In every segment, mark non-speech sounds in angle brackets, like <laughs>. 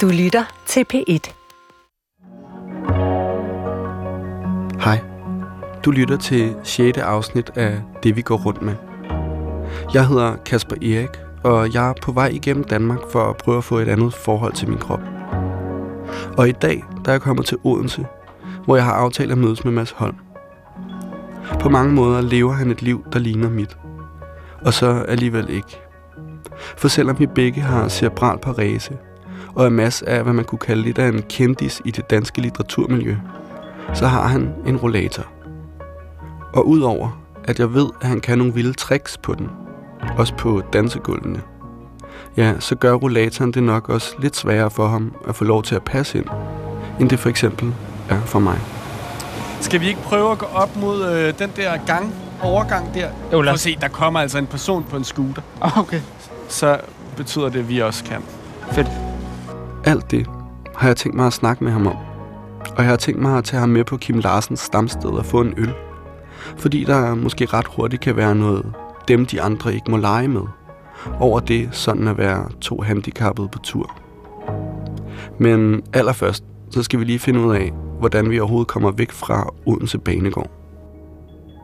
Du lytter til P1. Hej. Du lytter til 6. afsnit af Det vi går rundt med. Jeg hedder Kasper Erik, og jeg er på vej igennem Danmark for at prøve at få et andet forhold til min krop. Og i dag, der er jeg kommet til Odense, hvor jeg har aftalt at mødes med Mads Holm. På mange måder lever han et liv, der ligner mit. Og så alligevel ikke. For selvom vi begge har cerebral parese, og er af, hvad man kunne kalde lidt af en kendis i det danske litteraturmiljø, så har han en rollator. Og udover, at jeg ved, at han kan nogle vilde tricks på den, også på dansegulvene, ja, så gør rollatoren det nok også lidt sværere for ham at få lov til at passe ind, end det for eksempel er for mig. Skal vi ikke prøve at gå op mod øh, den der gang, overgang der? Jo, lad os- se, der kommer altså en person på en scooter. Okay. Så betyder det, at vi også kan. Fedt. Alt det har jeg tænkt mig at snakke med ham om. Og jeg har tænkt mig at tage ham med på Kim Larsens stamsted og få en øl. Fordi der måske ret hurtigt kan være noget, dem de andre ikke må lege med. Over det sådan at være to handicappede på tur. Men allerførst, så skal vi lige finde ud af, hvordan vi overhovedet kommer væk fra Odense Banegård.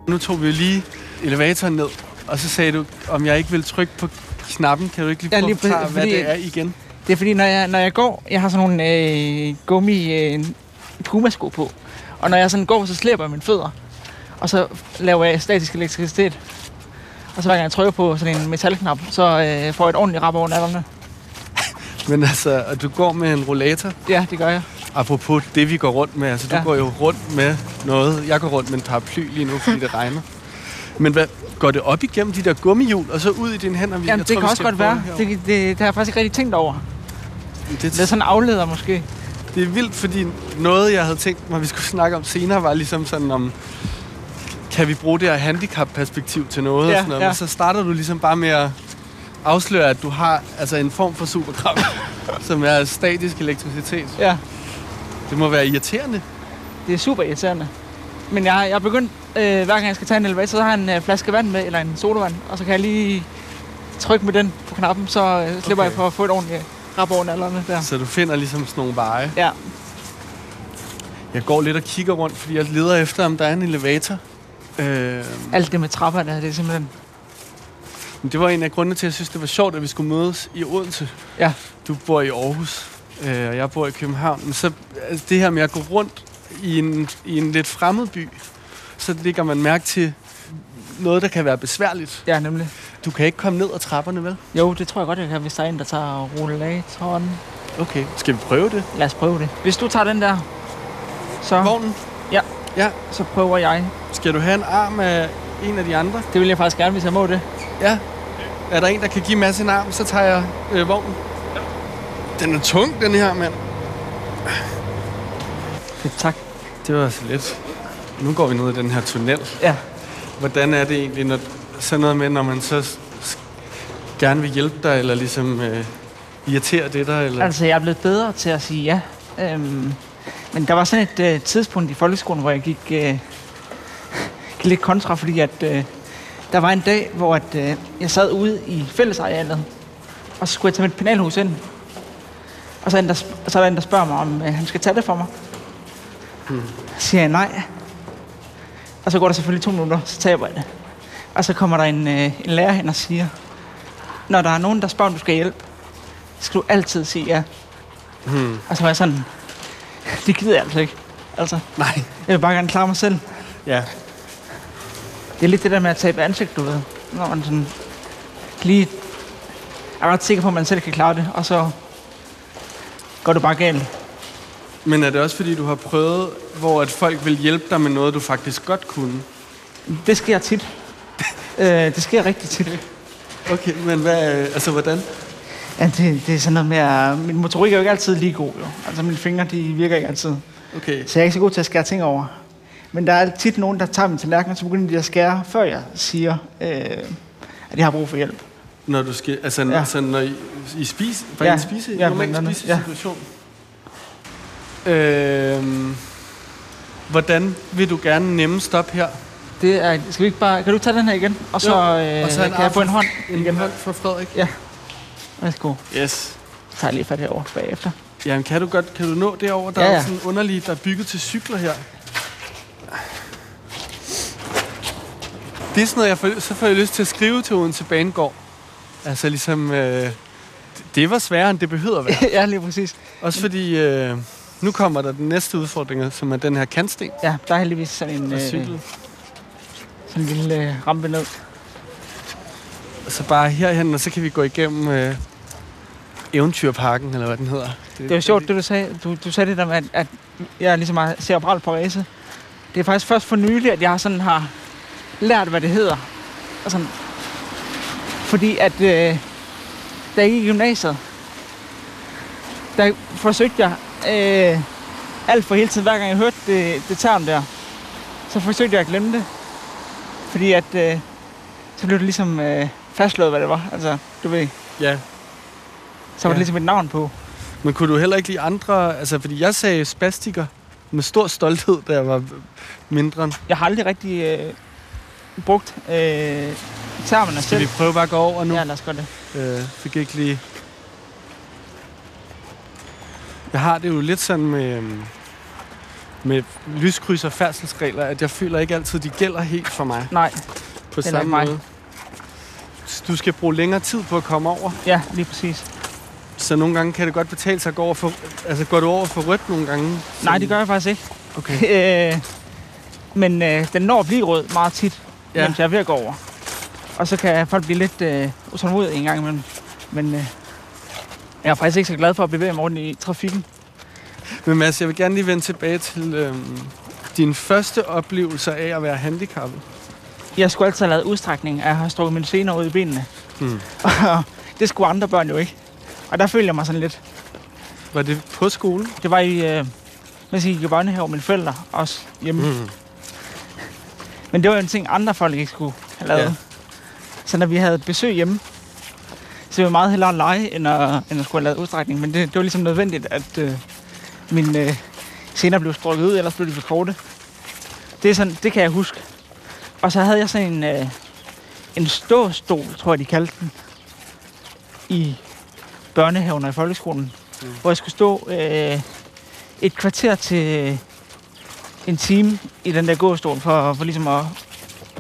Nu tog vi lige elevatoren ned, og så sagde du, om jeg ikke vil trykke på knappen. Kan du ikke lige Ja, prøve lige at forklare, hvad det er igen? Det er fordi, når jeg, når jeg går, jeg har sådan nogle øh, gummi øh, pumasko på. Og når jeg sådan går, så slæber jeg mine fødder. Og så laver jeg statisk elektricitet. Og så hver gang jeg trykker på sådan en metalknap, så øh, får jeg et ordentligt rap over nallerne. <laughs> Men altså, og du går med en rollator. Ja, det gør jeg. Apropos det, vi går rundt med. Altså, du Ja. går jo rundt med noget. Jeg går rundt med en paraply lige nu, fordi det regner. Men hvad, går det op igennem de der gummihjul, og så ud i dine hænder? Jamen, Jeg det tror, kan også godt være. Det, det, det, har jeg faktisk ikke rigtig tænkt over. Det, Det er sådan en afleder måske. Det er vildt, fordi noget, jeg havde tænkt mig, vi skulle snakke om senere, var ligesom sådan om, kan vi bruge det her handicap-perspektiv til noget? Ja, og sådan noget. ja. Men så starter du ligesom bare med at afsløre, at du har altså en form for superkraft, <laughs> som er statisk elektricitet. Ja, Det må være irriterende. det er super irriterende. Men jeg, jeg er begyndt, øh, hver gang jeg skal tage en elevator, så har jeg en øh, flaske vand med, eller en sodavand. Og så kan jeg lige trykke med den på knappen, så øh, slipper Okay. jeg for at få et ordentligt rap over nallerne der. Så du finder ligesom sådan nogle veje. Ja, Jeg går lidt og kigger rundt, fordi jeg leder efter, om der er en elevator. Øh, alt det med trapper der, det er simpelthen... men det var en af grundene til, at jeg synes, det var sjovt, at vi skulle mødes i Odense. Ja. Du bor i Aarhus, øh, og jeg bor i København. Men så altså det her med at gå rundt i en, i en lidt fremmed by, så lægger man mærke til noget, der kan være besværligt. Ja, nemlig. Du kan ikke komme ned ad trapperne, vel? Jo, det tror jeg godt, jeg kan, hvis der er en, der tager rollatoren. Okay. Skal vi prøve det? Lad os prøve det. Hvis du tager den der, så, Vognen? Ja. Ja. så prøver jeg. Skal du have en arm af en af de andre? Det vil jeg faktisk gerne, hvis jeg må det. Ja. Er der en, der kan give Mads en arm, så tager jeg øh, vognen. Den er tung, den her, mand. Fedt, tak. Det var så let. Nu går vi ned i den her tunnel. Ja. Hvordan er det egentlig, når sådan noget med, når man så gerne vil hjælpe dig, eller ligesom øh, irritere det dig? Eller? Altså, jeg er blevet bedre til at sige ja. Øhm, men der var sådan et øh, tidspunkt i folkeskolen, hvor jeg gik, øh, gik lidt kontra, fordi at, øh, der var en dag, hvor at, øh, jeg sad ude i fællesarealet, og så skulle jeg tage mit penalhus ind. Og så er, en, der, så er der en, der spørger mig, om øh, han skal tage det for mig. Så siger jeg nej. Og så går der selvfølgelig to minutter, så taber jeg det. Og så kommer der en, øh, en lærer hen og siger, når der er nogen, der spørger, om du skal hjælpe, så skal du altid sige ja. Hmm. Og så var jeg sådan, det gider jeg altså ikke. Altså, Nej. jeg vil bare gerne klare mig selv. Ja. Det er lidt det der med at tabe ansigt, du ved. Når man sådan lige er ret sikker på, at man selv kan klare det, og så går det bare galt. Men er det også fordi, du har prøvet, hvor at folk vil hjælpe dig med noget, du faktisk godt kunne? Det sker tit. <laughs> øh, det sker rigtig tit. Okay, men hvad, øh, altså hvordan? Ja, det, det er sådan noget med, at min motorik er jo ikke altid lige god, jo. Altså mine fingre, de virker ikke altid. Okay. Så jeg er ikke så god til at skære ting over. Men der er tit nogen, der tager min tallerken, og så begynder de at skære, før jeg siger, øh, at jeg har brug for hjælp. Når du skal, altså, Ja. altså når I, I spise, var Ja. en spise, Ja, ja, normal blandt andet. spisesituation? Ja. Øhm, hvordan vil du gerne nemme stop her? Det er, skal vi ikke bare, kan du tage den her igen? Og så, øh, og så en kan jeg få en hånd En igen. hånd fra Frederik? Ja. Værsgo. Yes. Så tager jeg lige fat herovre bagefter. Jamen, kan du godt kan du nå derover? Der Ja, er ja. jo sådan underligt, der er bygget til cykler her. Det er sådan noget, jeg får, så får jeg lyst til at skrive til Odense Banegård. Altså ligesom, øh, det- det var sværere, end det behøver at være. <laughs> ja, lige præcis. Også fordi, øh, nu kommer der den næste udfordring, som er den her kantsten Ja, der er heldigvis sådan en, øh, sådan en lille øh, rampe ned. Og så bare herhen, og så kan vi gå igennem øh, Eventyrparken, eller hvad den hedder. Det var sjovt, det du sagde. Du, du sagde det der med, at, at jeg ligesom har cerebral parese. Det er faktisk først for nylig, at jeg sådan har lært, hvad det hedder. Og sådan, fordi at, øh, da jeg gik i gymnasiet, der forsøgte jeg øh, alt for hele tiden, hver gang jeg hørte det, det term der, så forsøgte jeg at glemme det. Fordi at, øh, så blev det ligesom øh, fastslået, hvad det var. Altså, du ved, Ja, så var Ja. det ligesom et navn på. men kunne du heller ikke lide andre... Altså, fordi jeg sagde spastiker med stor stolthed, da jeg var mindre. Jeg har aldrig rigtig øh, brugt øh, termerne Skal selv. vi prøve bare at gå over nu? Ja, lad os gøre det. Øh, fik ikke lige... Jeg har det jo lidt sådan med, øhm, med lyskryds og færdselsregler, at jeg føler ikke altid, de gælder helt for mig Nej, på Heller samme ikke mig. måde. Du skal bruge længere tid på at komme over, ja, lige præcis. så nogle gange kan det godt betale sig at gå over for... Altså, går du over for rødt nogle gange? Nej, det gør jeg faktisk ikke. Okay. <laughs> Øh, men øh, den når at blive rød meget tit, ja. mens jeg er ved at gå over. Og så kan folk blive lidt øh, utålmodige en gang imellem. Men øh, jeg er faktisk ikke så glad for at bevæge mig rundt i trafikken. Men Mads, jeg vil gerne lige vende tilbage til øhm, din første oplevelse af at være handicappet. Jeg skulle altid have lavet udstrækning, at jeg har strukket mine sener ud i benene. Hmm. Og <laughs> det skulle andre børn jo ikke. Og der følte jeg mig sådan lidt. Var det på skolen? Det var i, øh, mens jeg gik i børnehave med mine forældre, også hjemme. Mm. Men det var jo en ting, andre folk ikke skulle have lavet. Ja. Så når vi havde besøg hjemme, så jeg meget hellere lege, end at, end at skulle have lavet udstrækning. Men det, det var ligesom nødvendigt, at øh, min øh, sener blev strukket ud, ellers blev de for korte. Det, er sådan, det kan jeg huske. Og så havde jeg sådan en, øh, en ståstol, tror jeg, de kaldte den, i børnehaven og i folkeskolen, Mm. mm. hvor jeg skulle stå øh, et kvarter til en time i den der gåstol, for, for ligesom at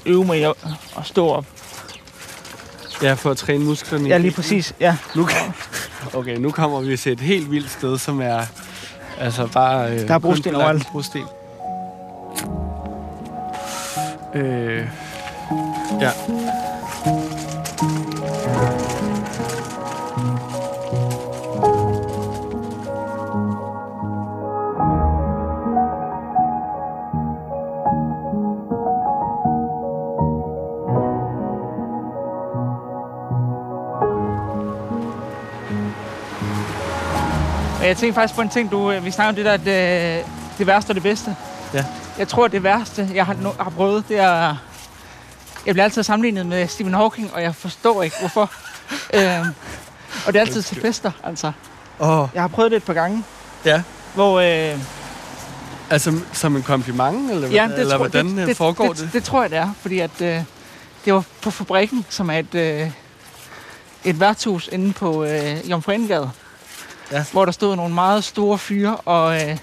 øve mig i at, at stå op. Ja, for at træne musklerne. Ja, lige præcis. Ja. Nu, okay, nu kommer vi til et helt vildt sted, som er altså bare... Øh, Der er brosten overalt. Brosten. Øh, ja. Tænkte faktisk på en ting, du, øh, vi snakker om det der, det, det værste og det bedste. Ja. Jeg tror, det værste, jeg har, no, har prøvet, det er... Jeg bliver altid sammenlignet med Stephen Hawking, og jeg forstår ikke, hvorfor. <laughs> øhm, og det er altid til fester, altså. Åh, Jeg har prøvet det et par gange, ja. hvor... Øh, Altså som en kompliment, eller, Ja, det eller tror, hvordan det, øh, det, foregår det, det? det? Det tror jeg, det er, fordi at, øh, det var på Fabrikken, som er et, øh, et værtshus inde på øh, Jomfruengade, Ja. hvor der stod nogle meget store fyre og øh,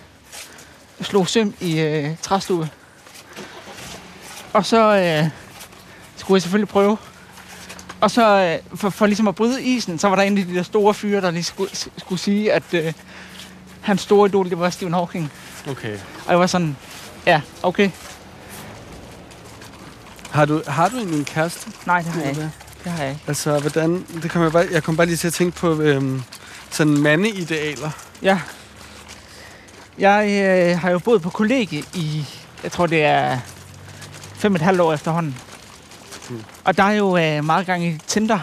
slog søm i øh, træstue. Og så øh, skulle jeg selvfølgelig prøve. Og så øh, for, for ligesom at bryde isen, så var der en af de der store fyre, der lige skulle, skulle sige, at øh, hans store idol, det var Stephen Hawking. Okay. Og jeg var sådan, ja, okay. Har du, har du egentlig en kæreste? Nej, det har jeg ikke. Det har jeg ikke. Altså, hvordan... Det kom jeg, bare, jeg kom bare lige til at tænke på øhm, sådan mandeidealer. Ja. Jeg øh, har jo boet på kollegie i, jeg tror det er fem og et halvt år efterhånden. Mm. Og der er jo øh, meget gang i Tinder.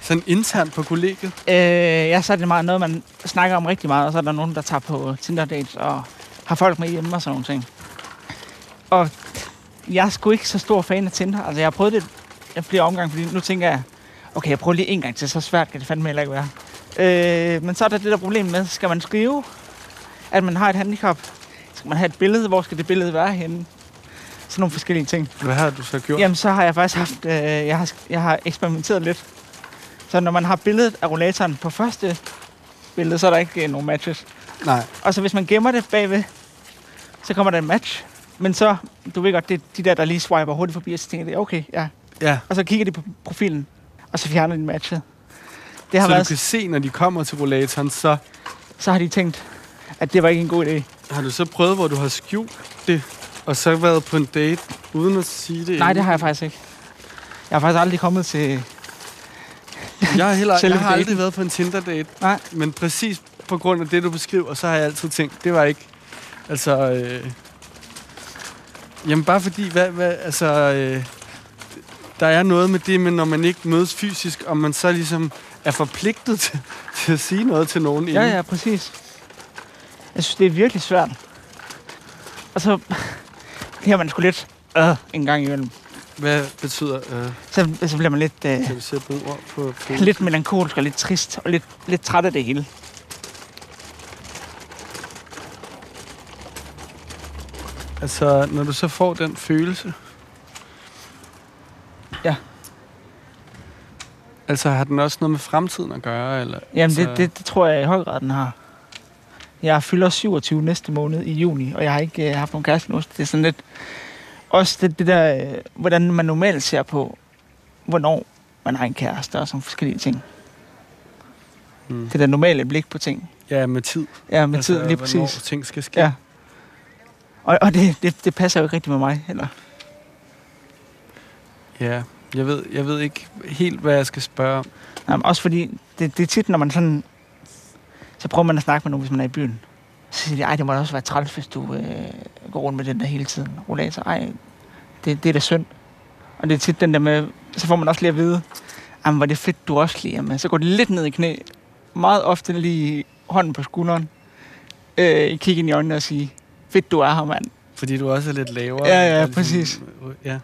Sådan internt på kollegiet. Øh, jeg så er det meget noget, man snakker om rigtig meget, og så er der nogen, der tager på Tinder-dates og har folk med hjemme og sådan nogle ting. Og jeg er sgu ikke så stor fan af Tinder. Altså, jeg har prøvet det flere omgange, fordi nu tænker jeg, okay, jeg prøver lige en gang til, så svært kan det fandme heller ikke være. Øh, men så er der det der problem med, skal man skrive, at man har et handicap? Skal man have et billede? Hvor skal det billede være henne? Sådan nogle forskellige ting. Hvad har du så gjort? Jamen, så har jeg faktisk haft, øh, jeg, har, jeg har eksperimenteret lidt. Så når man har billedet af rollatoren på første billede, så er der ikke øh, nogen matches. Nej. Og så hvis man gemmer det bagved, så kommer der en match. Men så, du ved godt, det er de der, der lige swiper hurtigt forbi, og så tænker de, okay, ja. Ja. Og så kigger de på profilen, og så fjerner de matchet. Det har Så været, du kan se, når de kommer til rollatoren, så så har de tænkt, at det var ikke en god idé. har du så prøvet, hvor du har skjult det, og så været på en date, uden at sige det. Nej, det inden? har jeg faktisk ikke. Jeg har faktisk aldrig kommet til... Jeg har, heller, jeg har aldrig været på en Tinder-date. Nej. Men præcis på grund af det, du beskriver, så har jeg altid tænkt, det var ikke... Altså... Øh, jamen bare fordi, hvad, hvad, altså... Øh, der er noget med det, men når man ikke mødes fysisk, og man så ligesom er forpligtet til, til at sige noget til nogen Ja, inden. ja, præcis. Jeg synes, det er virkelig svært. Og så her man sgu lidt øh, en gang imellem. Hvad betyder... Øh, Så, så bliver man lidt, øh, kan nogle ord på... på lidt melankolsk og lidt trist og lidt, lidt træt af det hele. Altså, når du så får den følelse... Ja. Altså, har den også noget med fremtiden at gøre, eller? Jamen, altså, det, det, det tror jeg i høj grad, den har. Jeg fylder 27 næste måned i juni, og jeg har ikke øh, haft nogen kæreste nu. Det er sådan lidt... Også det, det der, øh, hvordan man normalt ser på, hvornår man har en kæreste og sådan forskellige ting. Hmm. Det der normale blik på ting. Ja, med tid. Ja, med altså, tid, lige hvornår præcis. ting skal ske. Ja. Og, og det, det, det passer jo ikke rigtig med mig heller. ja. Jeg ved, jeg ved ikke helt, hvad jeg skal spørge om. Jamen, også fordi, det, det er tit, når man sådan... Så prøver man at snakke med nogen, hvis man er i byen. Så siger de, ej, det må da også være træls, hvis du øh, går rundt med den der hele tiden. Rollator, ej, det, det er da synd. Og det er tit den der med, så får man også lige at vide, jamen, er det fedt, du også lige er med. Så går det lidt ned i knæ. Meget ofte lige hånden på skulderen. Øh, kigge ind i øjnene og sige, fedt, du er her, mand. Fordi du også er lidt lavere. Ja, ja, ligesom- præcis. Ja.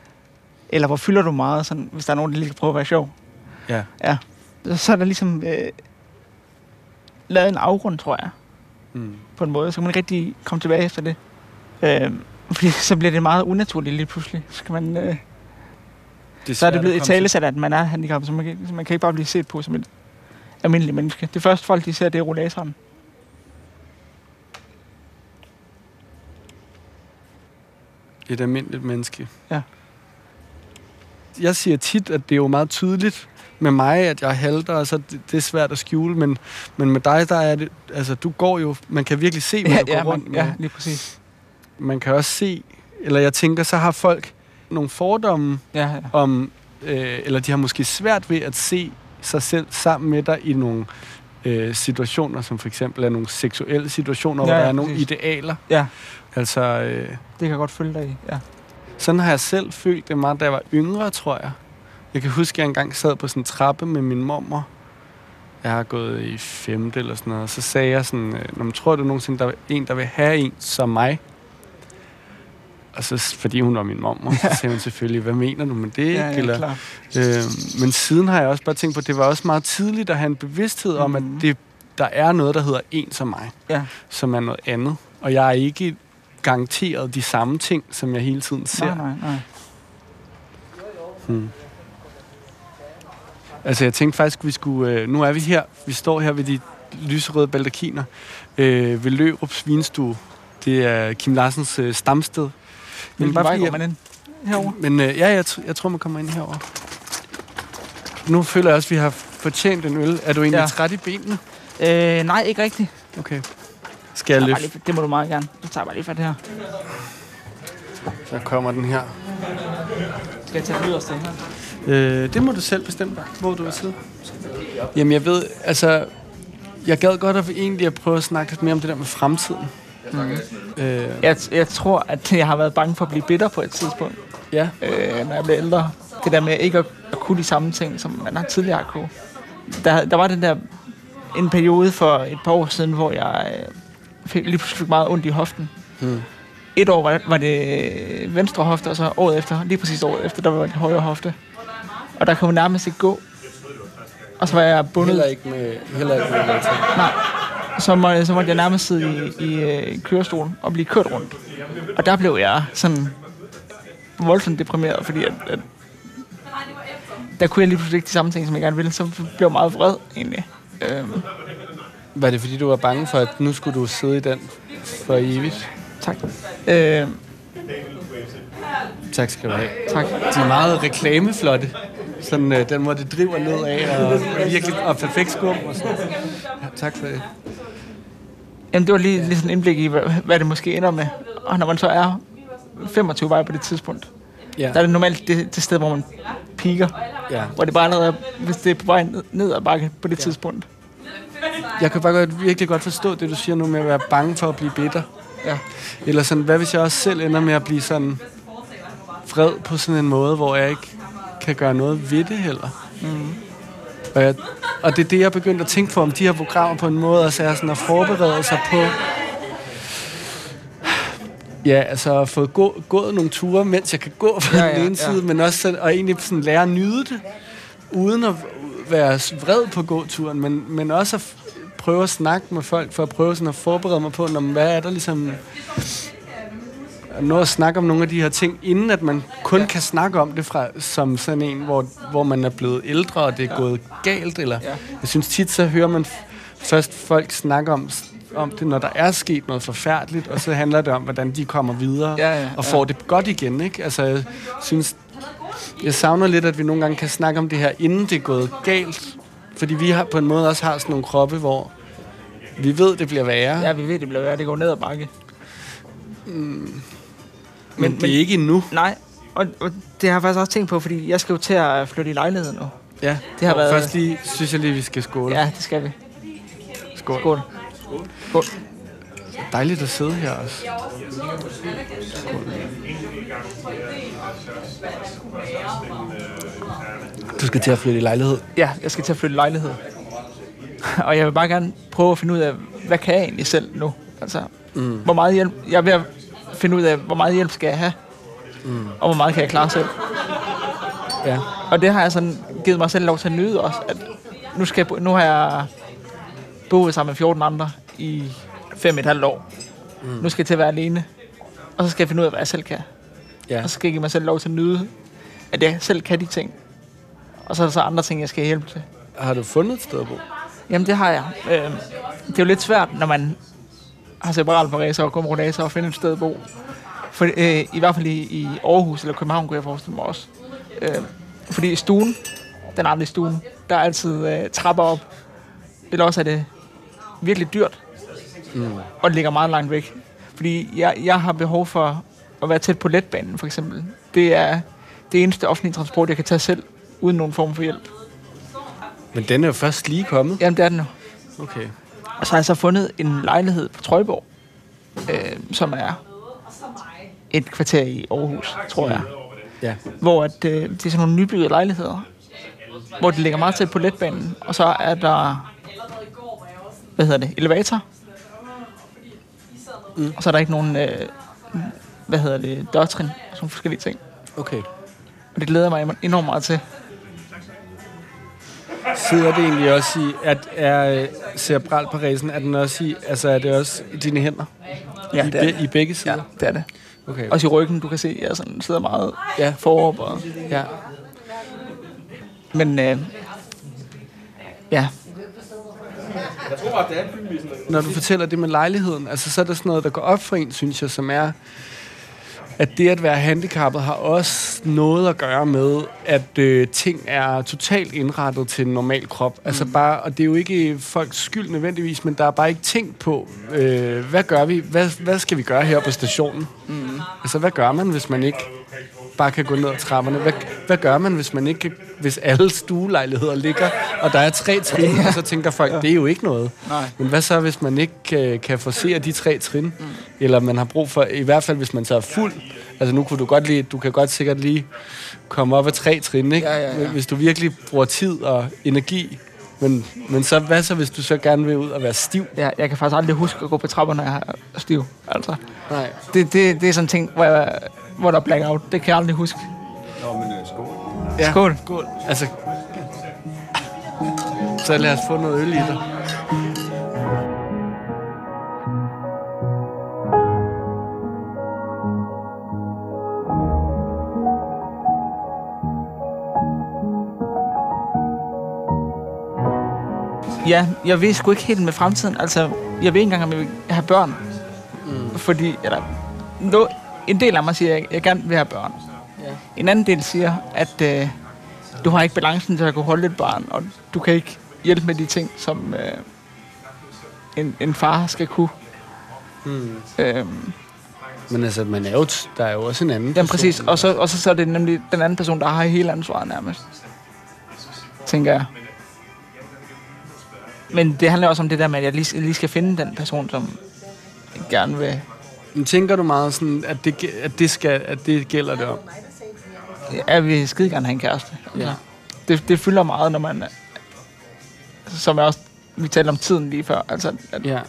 Eller hvor fylder du meget, sådan, hvis der er nogen, der lige kan prøve at være sjov. ja. Ja. Så, så er der ligesom øh, lavet en afgrund, tror jeg. Mm. på en måde, så kan man ikke rigtig komme tilbage efter det. Øh, fordi <laughs> så bliver det meget unaturligt lige pludselig. Så, kan man, øh, Det så er det blevet at i komme tale sat, at man er handicappet, så man, kan, så man kan ikke bare blive set på som et almindeligt menneske. Det første folk, de ser, det er rollatoren. Et almindeligt menneske. Ja. Jeg siger tit, at det er jo meget tydeligt med mig, at jeg halter, og så det, det er svært at skjule, men, men med dig, der er det, altså du går jo, man kan virkelig se, hvad Ja, du går ja, rundt man, med. ja, lige præcis. Man kan også se, eller jeg tænker, så har folk nogle fordomme Ja, ja. om, øh, eller de har måske svært ved at se sig selv sammen med dig i nogle øh, situationer, som for eksempel er nogle seksuelle situationer, Ja, hvor der ja, er nogle præcis. idealer. Ja. Altså, øh, Det kan jeg godt følge dig i. Ja. Sådan har jeg selv følt det meget, da jeg var yngre, tror jeg. Jeg kan huske, at jeg engang sad på sådan en trappe med min mormor. Jeg har gået i femte eller sådan noget. Og så sagde jeg sådan, øh, når man tror du nogensinde, der er en, der vil have en som mig? Og så, fordi hun var min mormor, så sagde hun selvfølgelig, hvad mener du med det? Ja, ja, Eller, klar. Øh, men siden har jeg også bare tænkt på, at det var også meget tidligt at have en bevidsthed om, Mhm. at det, der er noget, der hedder en som mig, Ja. som er noget andet. Og jeg er ikke garanteret de samme ting, som jeg hele tiden ser. Nej, nej, nej. Hmm. Altså, jeg tænkte faktisk, vi skulle... Øh, nu er vi her. Vi står her ved de lyserøde baldakiner øh, ved Lørups Vinstue. Det er Kim Larsens øh, stamsted. Hvilken vej går man ind? Herovre? Men øh, ja, jeg, jeg tror, man kommer ind herover. Nu føler jeg også, at vi har fortjent en øl. Er du egentlig ja. træt i benene? Øh, nej, ikke rigtigt. Okay. Skal jeg løfte? lige, det må du meget gerne. Jeg tager bare lige for det her. Så kommer den her. Skal jeg tage det yderste her? Øh, det må du selv bestemme, hvor du vil sidde. Jamen, jeg ved, altså... Jeg gad godt at egentlig at prøve at snakke lidt mere om det der med fremtiden. Mm. Øh, Jeg, jeg tror, at jeg har været bange for at blive bitter på et tidspunkt, ja. øh, når jeg blev ældre. Det der med ikke at, at kunne de samme ting, som man har tidligere kunne. Der, der var den der en periode for et par år siden, hvor jeg øh, fik, lige pludselig meget ondt i hoften. Hmm. Et år var, var det venstre hofte, og så året efter, lige præcis året efter, der var det højre hofte. Og der kunne man nærmest ikke gå. Og så var jeg bundet... Heller ikke med, heller ikke med. Nej. Så, må, så måtte jeg nærmest sidde i, i øh, kørestolen og blive kørt rundt. Og der blev jeg sådan voldsomt deprimeret, fordi at, at der kunne jeg lige pludselig ikke de samme ting, som jeg gerne ville. Så blev jeg meget vred, egentlig. Øhm, Var det fordi, du var bange for, at nu skulle du sidde i den for evigt? Tak. Øh, Tak skal du have. tak. De er meget reklameflotte. Sådan øh, den måde, det driver ned af, og virkelig og perfekt skum og sådan. Ja, tak for det. Jamen, det var lige, lige sådan en indblik i, hvad, hvad det måske ender med. Og når man så er 25 vej på det tidspunkt, Ja. der er det normalt det, det sted, hvor man piker. ja. Hvor det bare er, hvis det er på vej ned, ned ad bakke på det tidspunkt. Jeg kan bare godt, virkelig godt forstå det, du siger nu med at være bange for at blive bitter. Ja. Eller sådan, hvad hvis jeg også selv ender med at blive sådan vred på sådan en måde, hvor jeg ikke kan gøre noget ved det heller. Mm. Og, jeg, og det er det, jeg er begyndt at tænke på om de her programmer på en måde, også er sådan at forberede sig på, ja, altså at få gå, gået nogle ture, mens jeg kan gå på Ja, ja, den ene ja. side, men også sådan, og egentlig sådan lære at nyde det, uden at være vred på gåturen, men, men også at prøve at snakke med folk, for at prøve sådan at forberede mig på, når, hvad er der ligesom nå at snakke om nogle af de her ting, inden at man kun kan snakke om det fra, som sådan en, hvor, hvor man er blevet ældre, og det er gået galt. Eller. Jeg synes tit, så hører man først folk snakke om, om det, når der er sket noget forfærdeligt, og så handler det om, hvordan de kommer videre Ja, ja, og får det godt igen. Ikke? Altså, jeg synes, jeg savner lidt, at vi nogle gange kan snakke om det her, inden det er gået galt. Fordi vi har på en måde også har sådan nogle kroppe, hvor vi ved, det bliver værre, Ja, vi ved, det bliver værre. Det går ned ad bakke. men, men- men det er ikke endnu. Nej, og, og det har jeg faktisk også tænkt på, fordi jeg skal jo til at flytte i lejlighed nu. Ja, Det har Og været- Først lige, synes jeg lige, vi skal skåle. Ja, det skal vi. Skål. Skål. Skål. Det er Dejligt at sidde her også. Du skal til at flytte i lejlighed. Ja, jeg skal til at flytte i lejlighed. Og jeg vil bare gerne prøve at finde ud af, hvad kan jeg egentlig selv nu? Altså, mm. hvor meget hjælp... Jeg er ved at finde ud af, hvor meget hjælp skal jeg have? Mm. Og hvor meget kan jeg klare selv? Ja. Og det har jeg sådan givet mig selv lov til at nyde også, at nu, skal jeg, nu har jeg boet sammen med 14 andre i fem et halvt år. Mm. Nu skal jeg til at være alene. Og så skal jeg finde ud af, hvad jeg selv kan. ja. Og så skal jeg give mig selv lov til at nyde, at jeg selv kan de ting. Og så er der så andre ting, jeg skal hjælpe til. Har du fundet et sted at bo? Jamen, det har jeg. Øh, det er jo lidt svært, når man har separat paralyse og komrodase og finde et sted at bo. For, øh, I hvert fald i, i Aarhus eller København, kunne jeg forestille mig også. Øh, fordi i stuen, den andre stuen, der er altid øh, trapper op. Eller også er det virkelig dyrt. Mm. Og det ligger meget langt væk. Fordi jeg, jeg har behov for at være tæt på letbanen, for eksempel. Det er det eneste offentlige transport, jeg kan tage selv, uden nogen form for hjælp. Men den er jo først lige kommet. Jamen, det er den jo. Okay. Og så har jeg så fundet en lejlighed på Trøjborg, øh, som er et kvarter i Aarhus, tror jeg. Ja. Hvor at, øh, det er sådan nogle nybyggede lejligheder, hvor det ligger meget tæt på letbanen. Og så er der, hvad hedder det, elevator. Mm. Og så er der ikke nogen, øh, hvad hedder det, dørtrin og sådan forskellige ting. Okay. Og det glæder mig enormt meget til. Sidder det egentlig også i, at er øh, cerebralparesen, er den også i, altså er det også i dine hænder? Ja, I, det er be, det. I begge sider? Ja, det er det. Okay. Også i ryggen, du kan se, jeg sådan sidder meget Ja. forop. Og, Ja. men øh, ja, Når du fortæller det med lejligheden, altså så er der sådan noget, der går op for en, synes jeg, som er, at det at være handicappet har også noget at gøre med, at øh, ting er totalt indrettet til en normal krop. Mm. Altså bare, og det er jo ikke folks skyld nødvendigvis, men der er bare ikke tænkt på, øh, hvad gør vi, hvad, hvad skal vi gøre her på stationen? Mm. Altså hvad gør man, hvis man ikke bare kan gå ned ad trapperne? Hvad, hvad gør man, hvis man ikke kan, hvis alle stuelejligheder ligger, og der er tre trin, og så tænker folk, det er jo ikke noget. Nej. Men hvad så, hvis man ikke kan, kan forsere de tre trin? Mm. Eller man har brug for, i hvert fald hvis man så er fuld, altså nu kunne du godt lige, du kan godt sikkert lige komme op af tre trin, ikke? Ja, ja, ja. Hvis du virkelig bruger tid og energi. Men, men så, hvad så, hvis du så gerne vil ud og være stiv? jeg, jeg kan faktisk aldrig huske at gå på trapper, når jeg er stiv. Altså, Nej. det, det, det er sådan en ting, hvor, jeg, hvor der er blackout. Det kan jeg aldrig huske. Nå, men øh, skål. Ja. Skål. Skål. Altså, så lad os få noget øl i dig. Ja, jeg ved sgu ikke helt med fremtiden. Altså, jeg ved ikke engang, om jeg vil have børn. Mm. Fordi, eller, no, en del af mig siger, at jeg gerne vil have børn. Ja. En anden del siger, at øh, du har ikke balancen til at kunne holde et barn, og du kan ikke hjælpe med de ting, som øh, en, en far skal kunne. Hmm. Øhm, Men altså, man er jo t- der er jo også en anden jamen præcis, og så, og så, så er det nemlig den anden person, der har hele ansvaret nærmest. Tænker jeg. Men det handler også om det der med, at jeg lige, lige skal finde den person, som gerne vil... Men tænker du meget sådan, at det, at det, skal, at det gælder det om? Jeg vil skide gerne have en kæreste. Ja. Det, det fylder meget, når man... Som jeg også... Vi talte om tiden lige før. Altså, at Ja.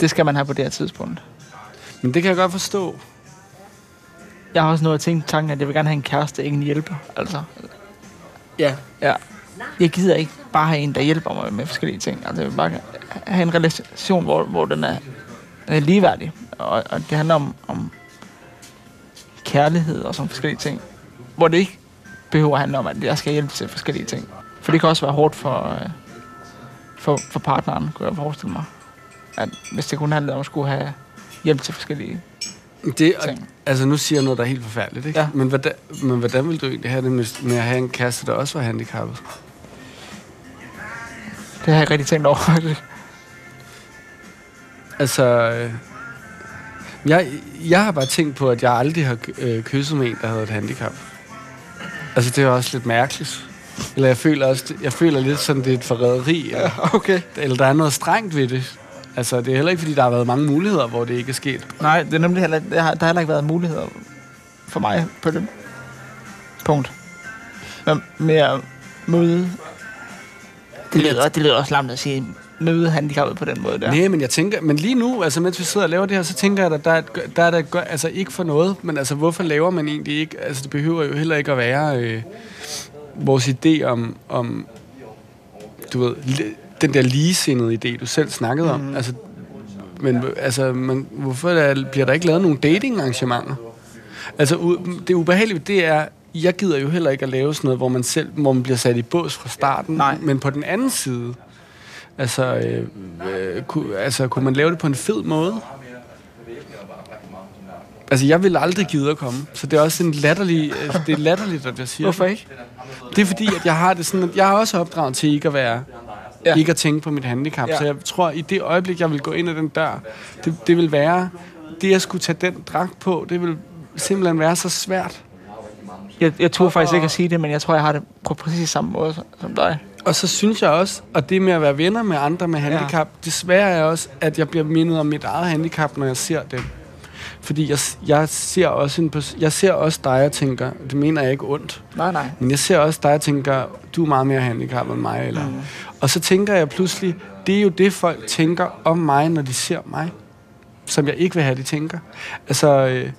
det skal man have på det her tidspunkt. Men det kan jeg godt forstå. Jeg har også noget at tænke tanken, at jeg vil gerne have en kæreste, ikke en hjælper. Altså, Ja. ja. Jeg gider ikke bare have en, der hjælper mig med forskellige ting. Altså, jeg vil bare have en relation, hvor, hvor den er, er ligeværdig. Og, og det handler om, om kærlighed og sådan forskellige ting. Hvor det ikke behøver at handle om, at jeg skal hjælpe til forskellige ting. For det kan også være hårdt for, øh, for, for partneren, kunne jeg forestille mig. At hvis det kun handlede om at skulle have hjælp til forskellige Det, ting. altså, nu siger jeg noget, der er helt forfærdeligt, ikke? Ja. Men, hvordan, men hvordan vil du egentlig have det med, med at have en kæreste, der også var handicappet? Det har jeg ikke rigtig tænkt over, faktisk. Altså, øh, jeg, jeg har bare tænkt på, at jeg aldrig har øh, kysset med en, der havde et handicap. Altså, det er også lidt mærkeligt. Eller jeg føler også, jeg føler lidt sådan, det er et forræderi. Eller, Okay. eller der er noget strengt ved det. Altså, det er heller ikke, fordi der har været mange muligheder, hvor det ikke er sket. Nej, det er nemlig heller, der har, der har heller ikke været muligheder for mig på det punkt. Men med at møde... Det lyder, det lyder også lamt at sige, møde handicappet på den måde der. Nej, men jeg tænker, men lige nu, altså mens vi sidder og laver det her, så tænker jeg, at der er, et- der er der, gør- altså ikke for noget, men altså hvorfor laver man egentlig ikke, altså det behøver jo heller ikke at være øh, vores idé om, om, du ved, den der ligesindede idé, du selv snakkede om, altså, men altså, man, hvorfor der, bliver der ikke lavet nogle dating-arrangementer? Altså, det ubehagelige det er, jeg gider jo heller ikke at lave sådan noget, hvor man selv hvor man bliver sat i bås fra starten. Nej. Men på den anden side, altså, øh, øh, kunne, altså, kunne man lave det på en fed måde? Altså, jeg vil aldrig gide at komme. Så det er også en latterlig, øh, det er latterligt, at jeg siger Hvorfor det. ikke? Det er fordi, at jeg har det sådan, at jeg er også opdraget til ikke at være, Ja. ikke at tænke på mit handicap. Ja. Så jeg tror, i det øjeblik, jeg vil gå ind ad den dør, det, det vil være, det at skulle tage den dragt på, det vil simpelthen være så svært. Jeg, jeg tror faktisk ikke at sige det, men jeg tror, jeg har det på præcis samme måde som dig. Og så synes jeg også, at det med at være venner med andre med handicap, ja. desværre er også, at jeg bliver mindet om mit eget handicap, når jeg ser dem. Fordi jeg, jeg, ser også en, jeg ser også dig og tænker, det mener jeg ikke ondt, Nej, nej. men jeg ser også dig og tænker, du er meget mere handicappet end mig. Eller. Mm. Og så tænker jeg pludselig, det er jo det, folk tænker om mig, når de ser mig. Som jeg ikke vil have, de tænker. Altså, øh,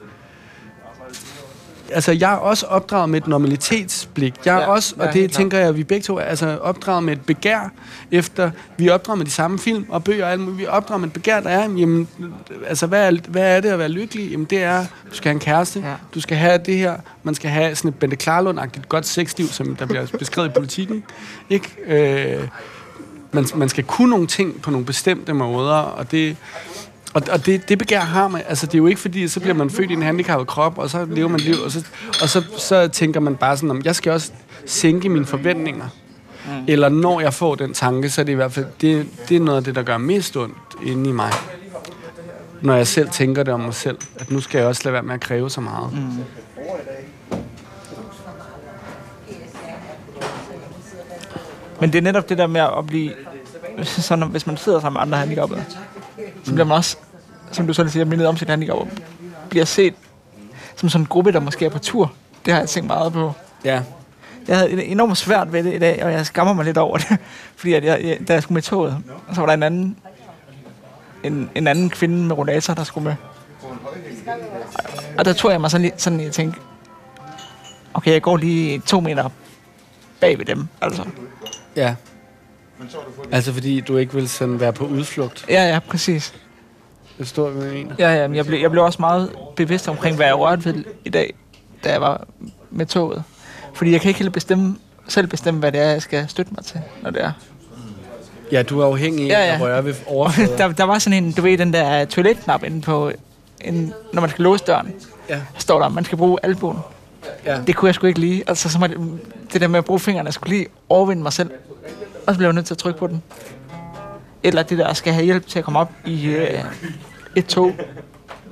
altså jeg er også opdraget med et normalitetsblik. Jeg er Ja, også, og ja, det tænker jeg, at vi begge to er altså, opdraget med et begær efter, vi er opdraget med de samme film og bøger og alt muligt. Vi er opdraget med et begær, der er, jamen, altså hvad er, hvad er det at være lykkelig? Jamen det er, du skal have en kæreste, ja. du skal have det her, man skal have sådan et Bente Klarlund-agtigt godt sexliv, som der bliver beskrevet i politikken. Ikke? Øh, man, man skal kunne nogle ting på nogle bestemte måder, og det, og, og det, det begær har man. Altså, det er jo ikke fordi, så bliver man født i en handicappet krop, og så lever man liv, og så, og så, så tænker man bare sådan, om jeg skal også sænke mine forventninger. Mm. Eller når jeg får den tanke, så er det i hvert fald, det, det er noget af det, der gør mest ondt inde i mig. Når jeg selv tænker det om mig selv, at nu skal jeg også lade være med at kræve så meget. Mm. Men det er netop det der med at blive... <laughs> Sådan, hvis man sidder sammen med andre handicappede, så bliver man også, som du selv siger, mindet om sit handicap, og bliver set som sådan en gruppe, der måske er på tur. Det har jeg tænkt meget på. Ja. Jeg havde enormt svært ved det i dag, og jeg skammer mig lidt over det. <laughs> Fordi at jeg, jeg, da jeg skulle med toget, og så var der en anden, en, en anden kvinde med rollator, der skulle med. Og der tog jeg mig sådan, lidt, sådan jeg tænkte, okay, jeg går lige to meter bag ved dem. Altså. Ja. Altså fordi du ikke vil sådan være på udflugt. Ja, ja, præcis. Det står jeg mener. Ja, ja, men jeg blev, jeg blev også meget bevidst omkring, hvad jeg rørte ved i dag, da jeg var med toget. Fordi jeg kan ikke helt bestemme, selv bestemme, hvad det er, jeg skal støtte mig til, når det er. Ja, du er afhængig af Ja, ja. at røre ved <laughs> overfladen. der, der var sådan en, du ved, den der toiletknap inde på, en, når man skal låse døren. Ja. står der, man skal bruge albuen. Ja. Det kunne jeg sgu ikke lige. Altså, så må det, det der med at bruge fingrene, jeg skulle lige overvinde mig selv. Og så blev jeg nødt til at trykke på den. Eller det der, skal have hjælp til at komme op i øh, et tog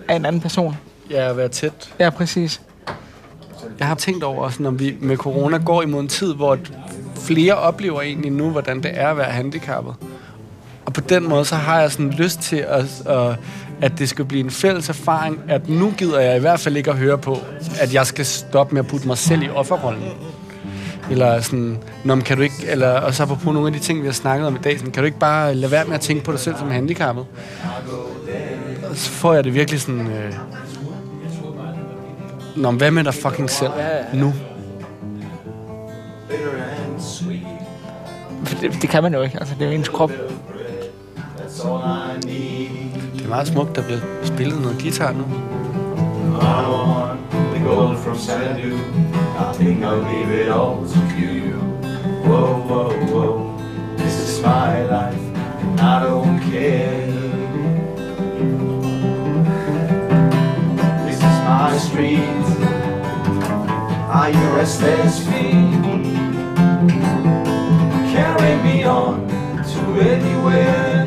af en anden person. Ja, at være tæt. Ja, præcis. Jeg har tænkt over, også, når vi med corona går imod en tid, hvor flere oplever egentlig nu, hvordan det er at være handicappet. Og på den måde, så har jeg sådan lyst til, at, at, at det skal blive en fælles erfaring, at nu gider jeg i hvert fald ikke at høre på, at jeg skal stoppe med at putte mig selv i offerrollen. Eller sådan, Nå, men kan du ikke, eller også apropos nogle af de ting, vi har snakket om i dag, sådan, kan du ikke bare lade være med at tænke på dig selv som handicappet? Og så får jeg det virkelig sådan, øh, Nå, hvad med dig fucking selv nu? For det, det kan man jo ikke. Altså, det er jo ens krop. Det er meget smukt, der bliver spillet noget guitar nu. the gold from Sandu. I think I'll leave it all to you. Whoa, whoa, whoa. This is my life, and I don't care. This is my street. Are you restless feet? Carry me on to anywhere.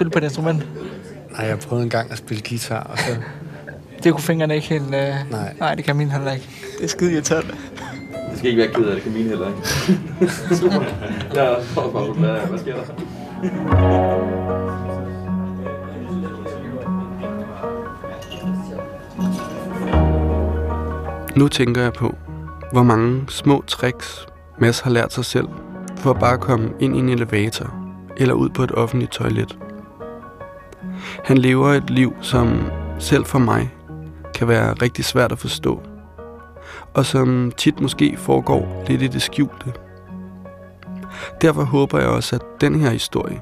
spille på et instrument? Nej, jeg prøvede engang at spille guitar, og så... <laughs> Det kunne fingrene ikke helt... Øh... Nej. Nej, det kan mine heller ikke. Det er skide irriterende. Det skal ikke være ked af, det kan mine heller ikke. Super. Jeg er også bare på glad af. Hvad sker der? Nu tænker jeg på, hvor mange små tricks Mads har lært sig selv, for at bare komme ind i en elevator eller ud på et offentligt toilet. Han lever et liv, som selv for mig kan være rigtig svært at forstå, og som tit måske foregår lidt i det skjulte. Derfor håber jeg også, at den her historie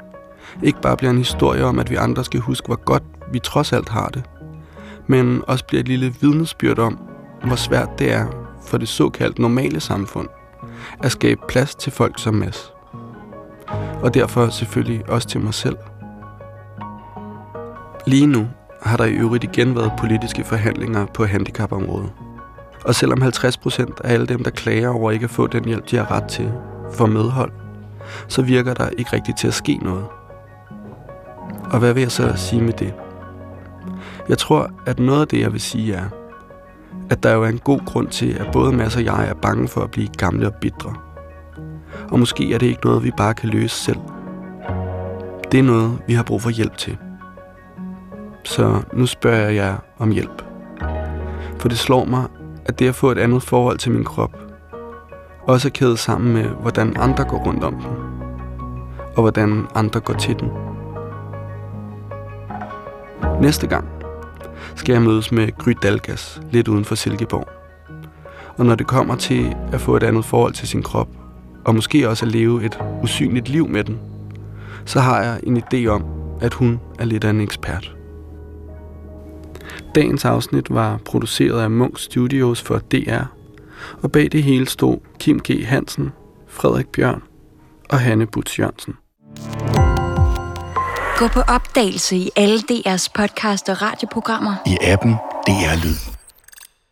ikke bare bliver en historie om, at vi andre skal huske, hvor godt vi trods alt har det, men også bliver et lille vidnesbyrd om, hvor svært det er for det såkaldt normale samfund at skabe plads til folk som Mads. Og derfor selvfølgelig også til mig selv. Lige nu har der i øvrigt igen været politiske forhandlinger på handicapområdet. Og selvom 50% af alle dem, der klager over ikke at få den hjælp, de har ret til, får medhold, så virker der ikke rigtigt til at ske noget. Og hvad vil jeg så sige med det? Jeg tror, at noget af det, jeg vil sige er, at der jo er en god grund til, at både Mads og jeg er bange for at blive gamle og bitre. Og måske er det ikke noget, vi bare kan løse selv. Det er noget, vi har brug for hjælp til. Så nu spørger jeg jer om hjælp. For det slår mig, at det at få et andet forhold til min krop, også er kædet sammen med, hvordan andre går rundt om den. Og hvordan andre går til den. Næste gang skal jeg mødes med Gry Dalgas lidt uden for Silkeborg. Og når det kommer til at få et andet forhold til sin krop, og måske også at leve et usynligt liv med den, så har jeg en idé om, at hun er lidt af en ekspert. Dagens afsnit var produceret af Munk Studios for DR, og bag det hele stod Kim G. Hansen, Frederik Bjørn og Hanne Butz Jørgensen. Gå på opdagelse i alle DR's podcast og radioprogrammer. I appen DR Lyd.